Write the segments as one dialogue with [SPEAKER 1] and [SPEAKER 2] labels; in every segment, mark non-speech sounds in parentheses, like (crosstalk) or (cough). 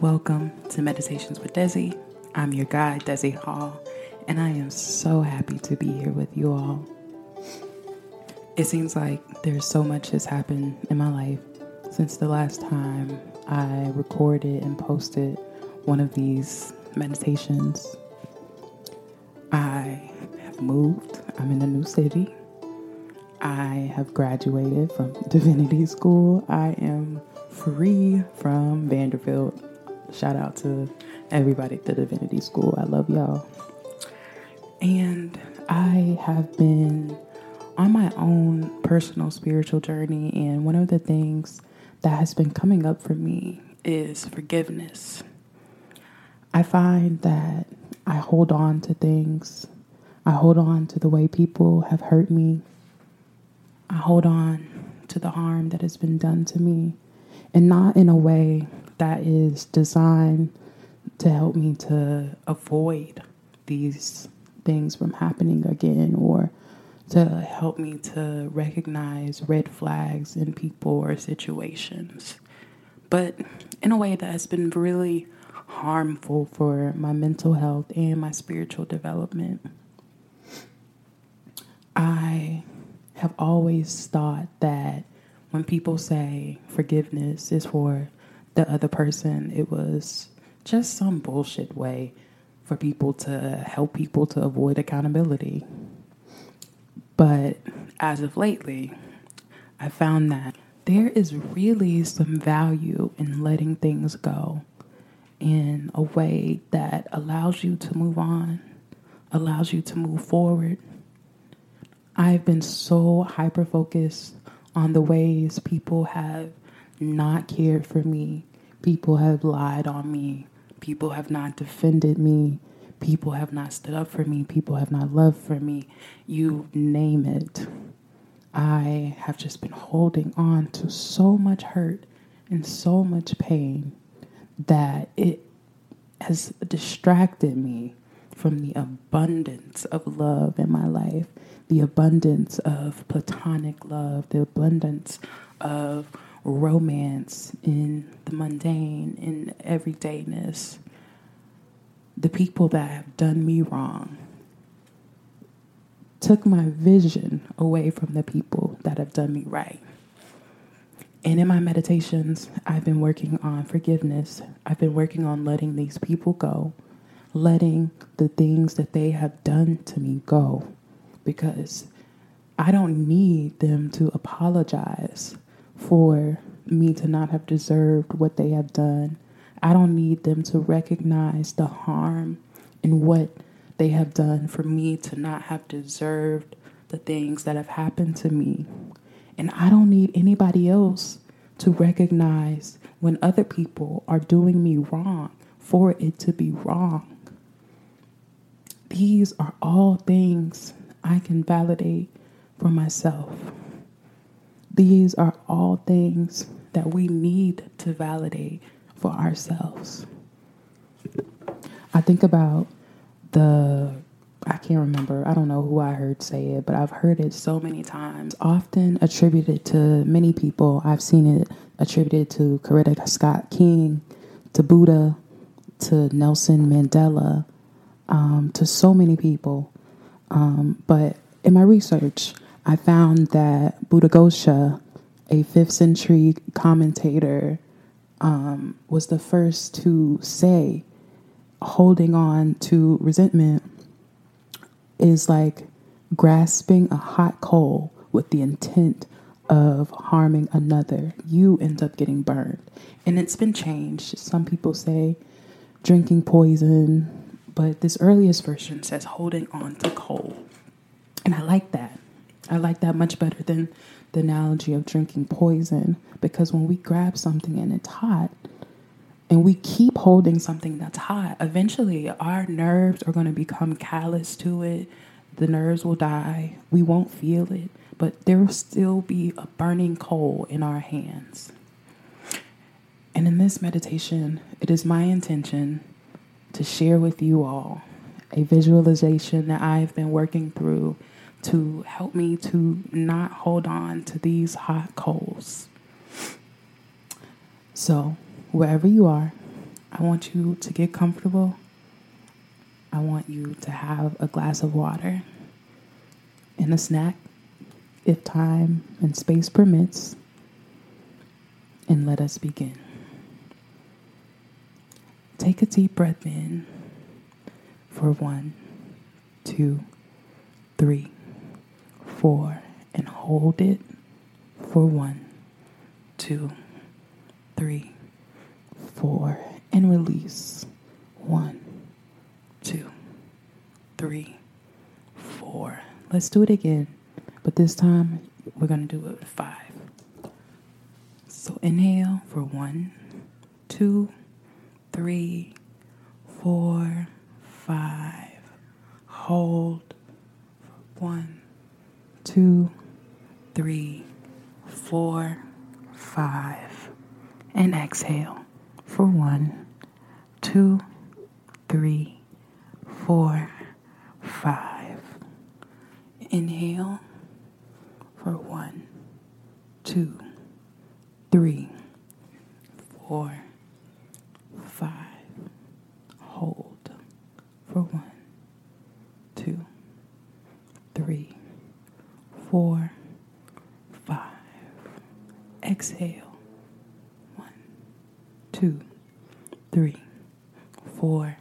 [SPEAKER 1] Welcome to Meditations with Desi. I'm your guide, Desi Hall, and I am so happy to be here with you all. It seems like there's so much has happened in my life since the last time I recorded and posted one of these meditations. I have moved, I'm in a new city. I have graduated from (laughs) divinity school. I am free from Vanderbilt Shout out to everybody at the Divinity School. I love y'all. And I have been on my own personal spiritual journey, and one of the things that has been coming up for me is forgiveness. I find that I hold on to things, I hold on to the way people have hurt me, I hold on to the harm that has been done to me, and not in a way that is designed to help me to avoid these things from happening again or to help me to recognize red flags in people or situations. But in a way that has been really harmful for my mental health and my spiritual development. I have always thought that when people say forgiveness is for the other person. It was just some bullshit way for people to help people to avoid accountability. But as of lately, I found that there is really some value in letting things go in a way that allows you to move on, allows you to move forward. I've been so hyper focused on the ways people have not cared for me. People have lied on me. People have not defended me. People have not stood up for me. People have not loved for me. You name it. I have just been holding on to so much hurt and so much pain that it has distracted me from the abundance of love in my life, the abundance of platonic love, the abundance of romance in the mundane, in everydayness. The people that have done me wrong took my vision away from the people that have done me right. And in my meditations, I've been working on forgiveness. I've been working on letting these people go, letting the things that they have done to me go, because I don't need them to apologize for me to not have deserved what they have done. I don't need them to recognize the harm in what they have done for me to not have deserved the things that have happened to me. And I don't need anybody else to recognize when other people are doing me wrong for it to be wrong. These are all things I can validate for myself. These are all things that we need to validate for ourselves. I think about the, I can't remember, I don't know who I heard say it, but I've heard it so many times, often attributed to many people. I've seen it attributed to Coretta Scott King, to Buddha, to Nelson Mandela, um, to so many people. Um, but in my research, I found that Buddhaghosa, a fifth century commentator, um, was the first to say holding on to resentment is like grasping a hot coal with the intent of harming another. You end up getting burned. And it's been changed. Some people say drinking poison, but this earliest version says holding on to coal. And I like that. I like that much better than the analogy of drinking poison because when we grab something and it's hot and we keep holding something that's hot, eventually our nerves are going to become callous to it. The nerves will die. We won't feel it, but there will still be a burning coal in our hands. And in this meditation, it is my intention to share with you all a visualization that I've been working through to help me to not hold on to these hot coals. So, wherever you are, I want you to get comfortable. I want you to have a glass of water and a snack if time and space permits. And let us begin. Take a deep breath in for one, two, three, four, and hold it for one, two, three, four, and release. One, two, three, four. Let's do it again, but this time we're going to do it with five. So inhale for one, two, three, four, five. Hold. One, two, three, four, five. And exhale for one, two, three, four, five. Inhale for one, two, three, four, five. Hold for one, two, three, four, five. Exhale. One, two, three, four,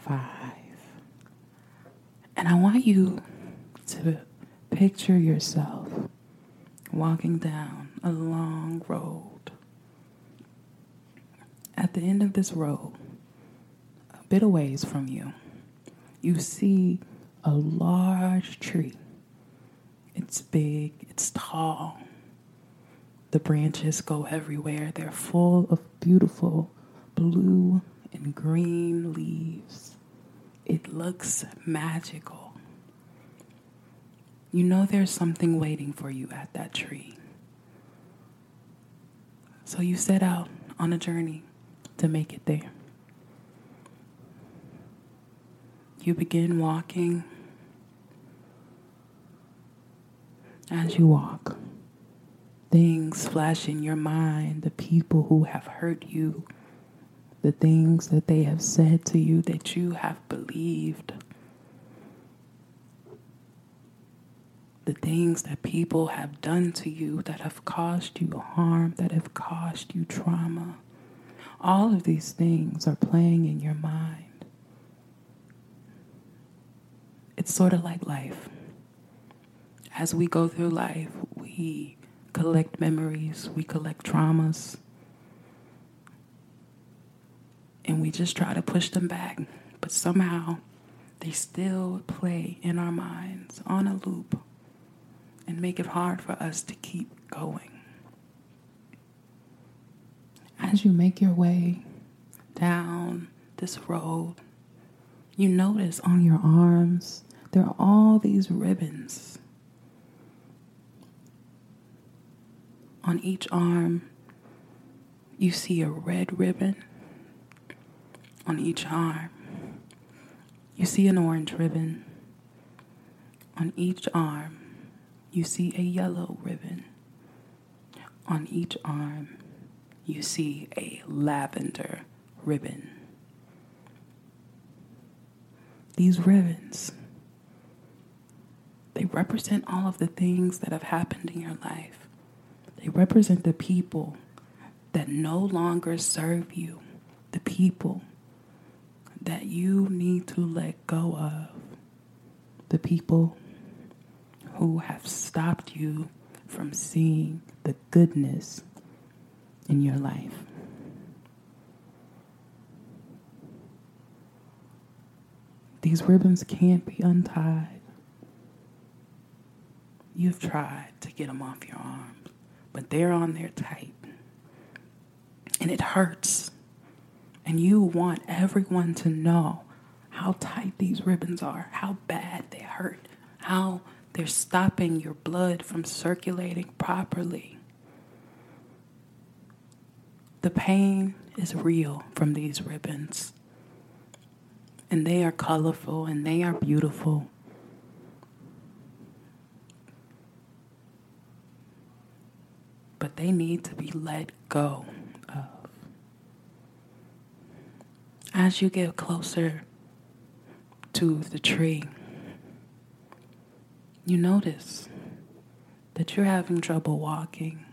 [SPEAKER 1] five. And I want you to picture yourself walking down a long road. At the end of this road, a bit away from you, you see a large tree. It's big, it's tall. The branches go everywhere. They're full of beautiful blue and green leaves. It looks magical. You know there's something waiting for you at that tree. So you set out on a journey to make it there. You begin walking. As you walk, things flash in your mind the people who have hurt you, the things that they have said to you that you have believed, the things that people have done to you that have caused you harm, that have caused you trauma. All of these things are playing in your mind. It's sort of like life. As we go through life, we collect memories, we collect traumas, and we just try to push them back. But somehow they still play in our minds on a loop and make it hard for us to keep going. As you make your way down this road, you notice on your arms there are all these ribbons. On each arm, you see a red ribbon. On each arm, you see an orange ribbon. On each arm, you see a yellow ribbon. On each arm, you see a lavender ribbon. These ribbons, they represent all of the things that have happened in your life. They represent the people that no longer serve you, the people that you need to let go of, the people who have stopped you from seeing the goodness in your life. These ribbons can't be untied. You've tried to get them off your arms, but they're on there tight. And it hurts. And you want everyone to know how tight these ribbons are, how bad they hurt, how they're stopping your blood from circulating properly. The pain is real from these ribbons. And they are colorful and they are beautiful. But they need to be let go of. As you get closer to the tree, you notice that you're having trouble walking.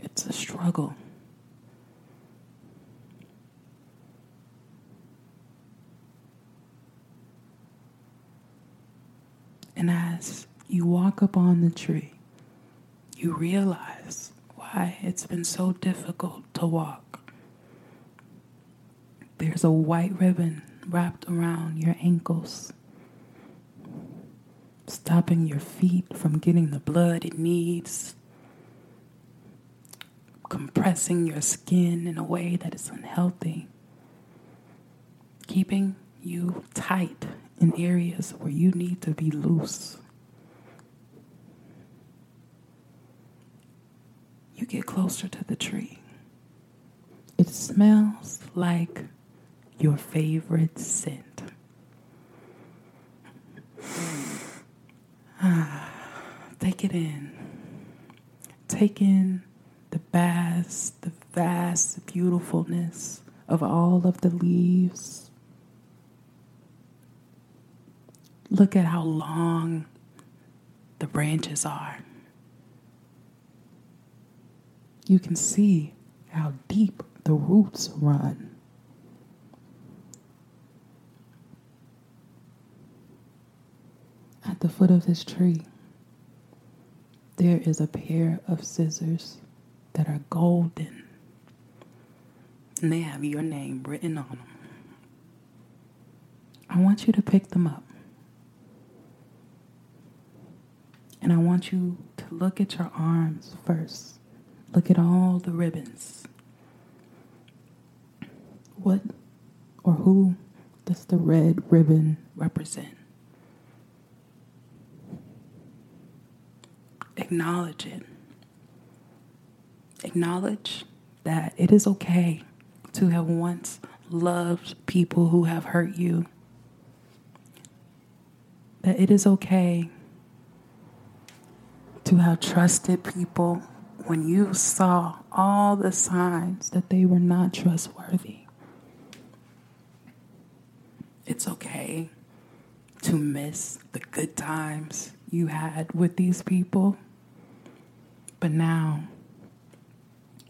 [SPEAKER 1] It's a struggle. And as you walk up on the tree, you realize why it's been so difficult to walk. There's a white ribbon wrapped around your ankles, stopping your feet from getting the blood it needs, compressing your skin in a way that is unhealthy, keeping you tight in areas where you need to be loose. You get closer to the tree. It smells like your favorite scent. (sighs) Ah, take it in. Take in the vast, the vast beautifulness of all of the leaves. Look at how long the branches are. You can see how deep the roots run. At the foot of this tree, there is a pair of scissors that are golden. And they have your name written on them. I want you to pick them up. And I want you to look at your arms first. Look at all the ribbons. What or who does the red ribbon represent? Acknowledge it. Acknowledge that it is okay to have once loved people who have hurt you. That it is okay to have trusted people when you saw all the signs that they were not trustworthy. It's okay to miss the good times you had with these people. But now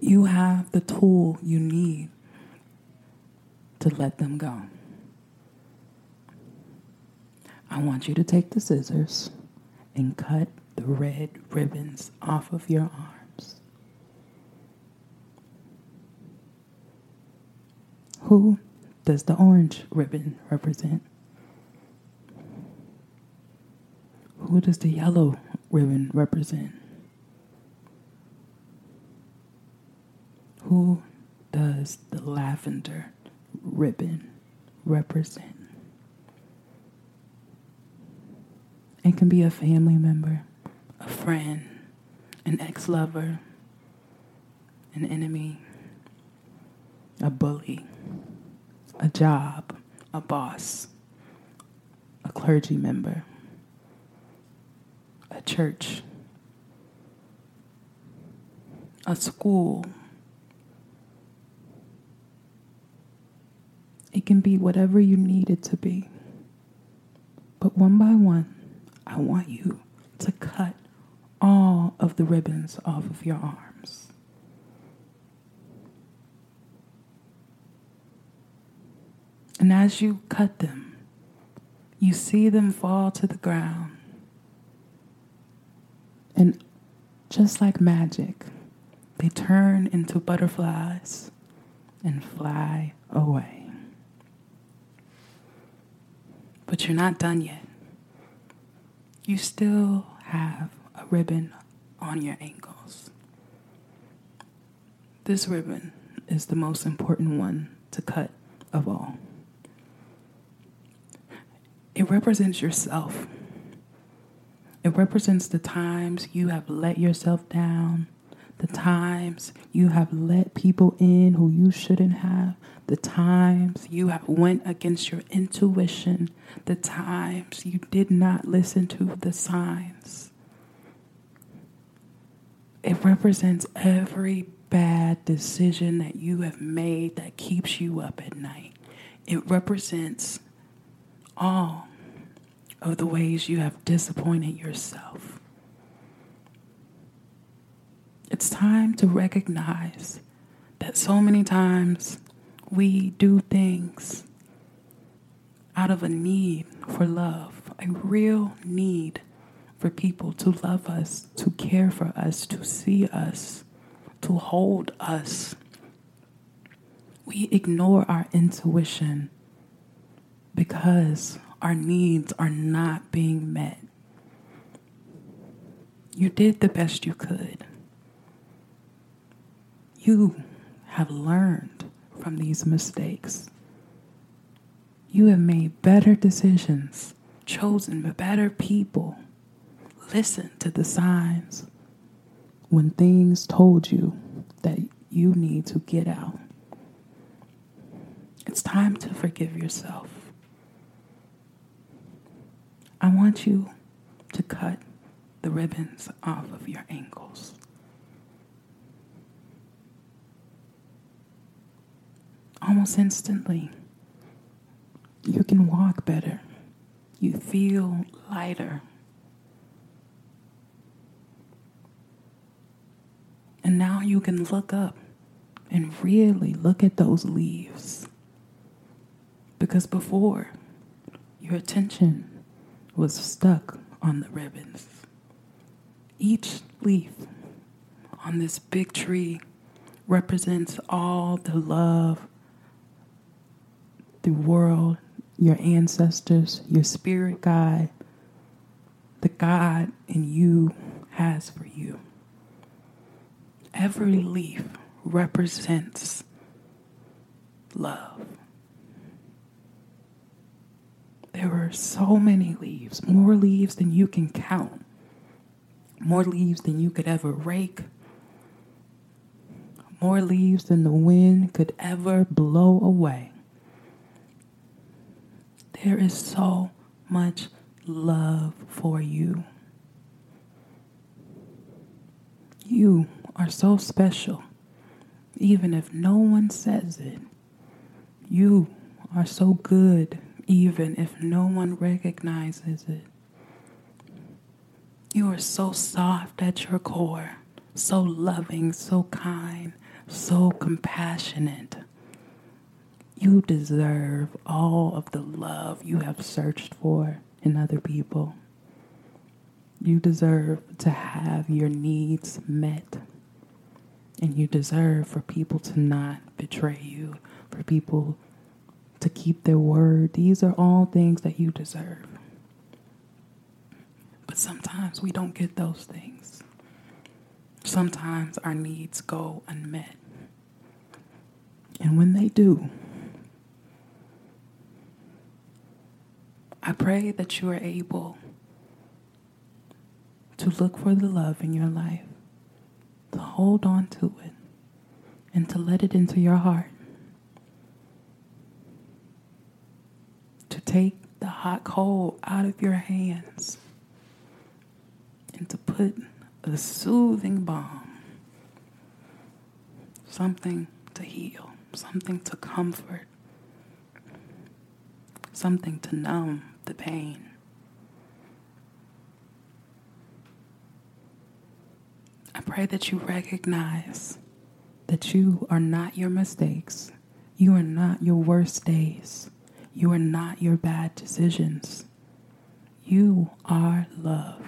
[SPEAKER 1] you have the tool you need to let them go. I want you to take the scissors and cut the red ribbons off of your arms. Who does the orange ribbon represent? Who does the yellow ribbon represent? Who does the lavender ribbon represent? It can be a family member, a friend, an ex lover, an enemy, a bully, a job, a boss, a clergy member, a church, a school. It can be whatever you need it to be. But one by one, I want you to cut all of the ribbons off of your arms. And as you cut them, you see them fall to the ground. And just like magic, they turn into butterflies and fly away. But you're not done yet. You still have a ribbon on your ankles. This ribbon is the most important one to cut of all. It represents yourself. It represents the times you have let yourself down, the times you have let people in who you shouldn't have, the times you have went against your intuition, the times you did not listen to the signs. It represents every bad decision that you have made that keeps you up at night. It represents all of the ways you have disappointed yourself. It's time to recognize that so many times we do things out of a need for love, a real need for people to love us, to care for us, to see us, to hold us. We ignore our intuition because our needs are not being met. You did the best you could. You have learned from these mistakes. You have made better decisions, chosen better people. Listen to the signs when things told you that you need to get out. It's time to forgive yourself. I want you to cut the ribbons off of your ankles. Almost instantly, you can walk better. You feel lighter. And now you can look up and really look at those leaves. Because before, your attention was stuck on the ribbons. Each leaf on this big tree represents all the love the world, your ancestors, your spirit guide, the God in you has for you. Every leaf represents love. There were so many leaves, more leaves than you can count, more leaves than you could ever rake, more leaves than the wind could ever blow away. There is so much love for you. You are so special, even if no one says it. You are so good even if no one recognizes it. You are so soft at your core, so loving, so kind, so compassionate. You deserve all of the love you have searched for in other people. You deserve to have your needs met. And you deserve for people to not betray you, for people to keep their word. These are all things that you deserve. But sometimes we don't get those things. Sometimes our needs go unmet. And when they do, I pray that you are able to look for the love in your life, to hold on to it, and to let it into your heart. Take the hot coal out of your hands and to put a soothing balm, something to heal, something to comfort, something to numb the pain. I pray that you recognize that you are not your mistakes. You are not your worst days. You are not your bad decisions. You are love.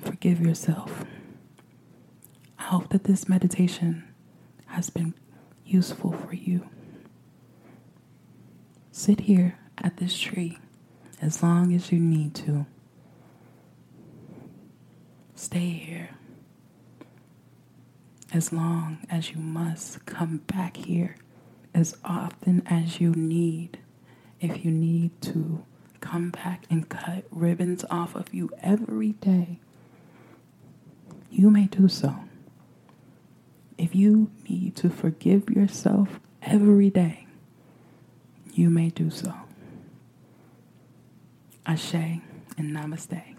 [SPEAKER 1] Forgive yourself. I hope that this meditation has been useful for you. Sit here at this tree as long as you need to. Stay here as long as you must come back here as often as you need. If you need to come back and cut ribbons off of you every day, you may do so. If you need to forgive yourself every day, you may do so. Ashe and namaste.